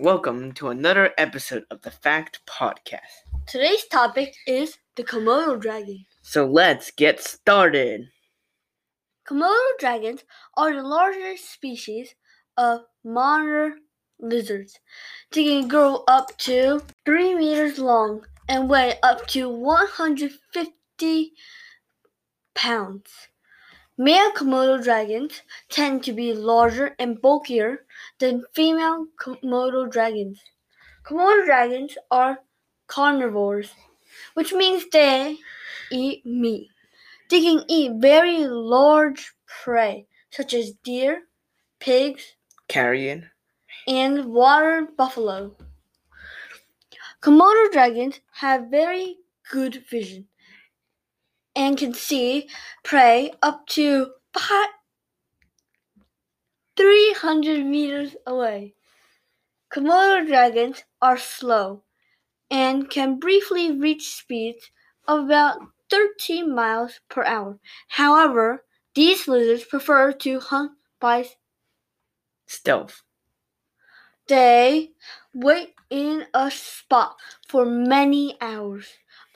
Welcome to another episode of the Fact Podcast. Today's topic is the Komodo dragon. So let's get started. Komodo dragons are the largest species of monitor lizards. They can grow up to 3 meters long and weigh up to 150 pounds. Male Komodo dragons tend to be larger and bulkier than female Komodo dragons. Komodo dragons are carnivores, which means they eat meat. They can eat very large prey, such as deer, pigs, Carrion. and water buffalo. Komodo dragons have very good vision and can see prey up to fi- 300 meters away. Komodo dragons are slow and can briefly reach speeds of about 13 miles per hour. However, these lizards prefer to hunt by Stealth. They wait in a spot for many hours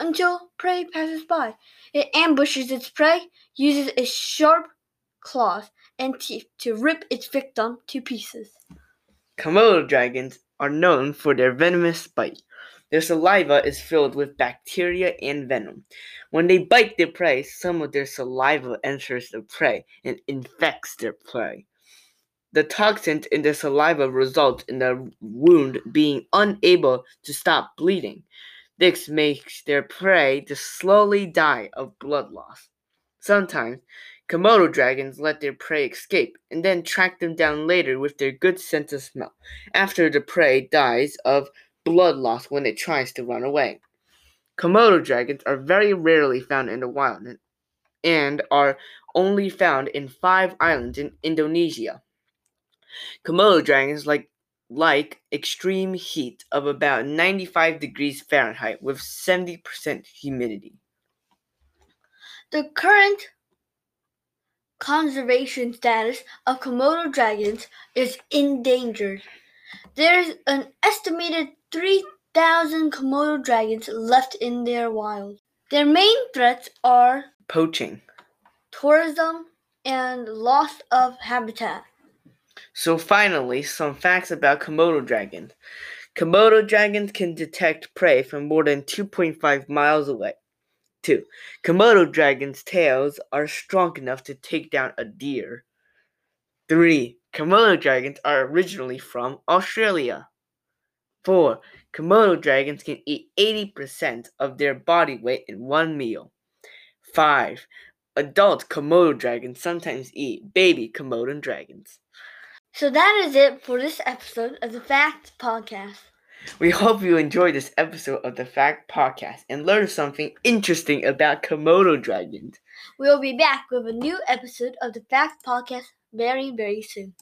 until prey passes by. It ambushes its prey, uses its sharp claws and teeth to rip its victim to pieces. Komodo dragons are known for their venomous bite. Their saliva is filled with bacteria and venom. When they bite their prey, some of their saliva enters the prey and infects their prey. The toxins in the saliva result in the wound being unable to stop bleeding. This makes their prey to slowly die of blood loss. Sometimes, Komodo dragons let their prey escape and then track them down later with their good sense of smell after the prey dies of blood loss when it tries to run away. Komodo dragons are very rarely found in the wild and- are only found in five islands in Indonesia. Komodo dragons like like extreme heat of about 95 degrees Fahrenheit with 70% humidity. The current conservation status of Komodo dragons is endangered. There's an estimated 3,000 Komodo dragons left in their wild. Their main threats are Poaching. tourism and loss of habitat. So finally, some facts about Komodo dragons. Komodo dragons can detect prey from more than 2.5 miles away. 2. Komodo dragons' tails are strong enough to take down a deer. 3. Komodo dragons are originally from Australia. 4. Komodo dragons can eat 80% of their body weight in one meal. 5. Adult Komodo dragons sometimes eat baby Komodo dragons. So that is it for this episode of the Fact Podcast. We hope you enjoyed this episode of the Fact Podcast and learned something interesting about Komodo dragons. We will be back with a new episode of the Fact Podcast very, very soon.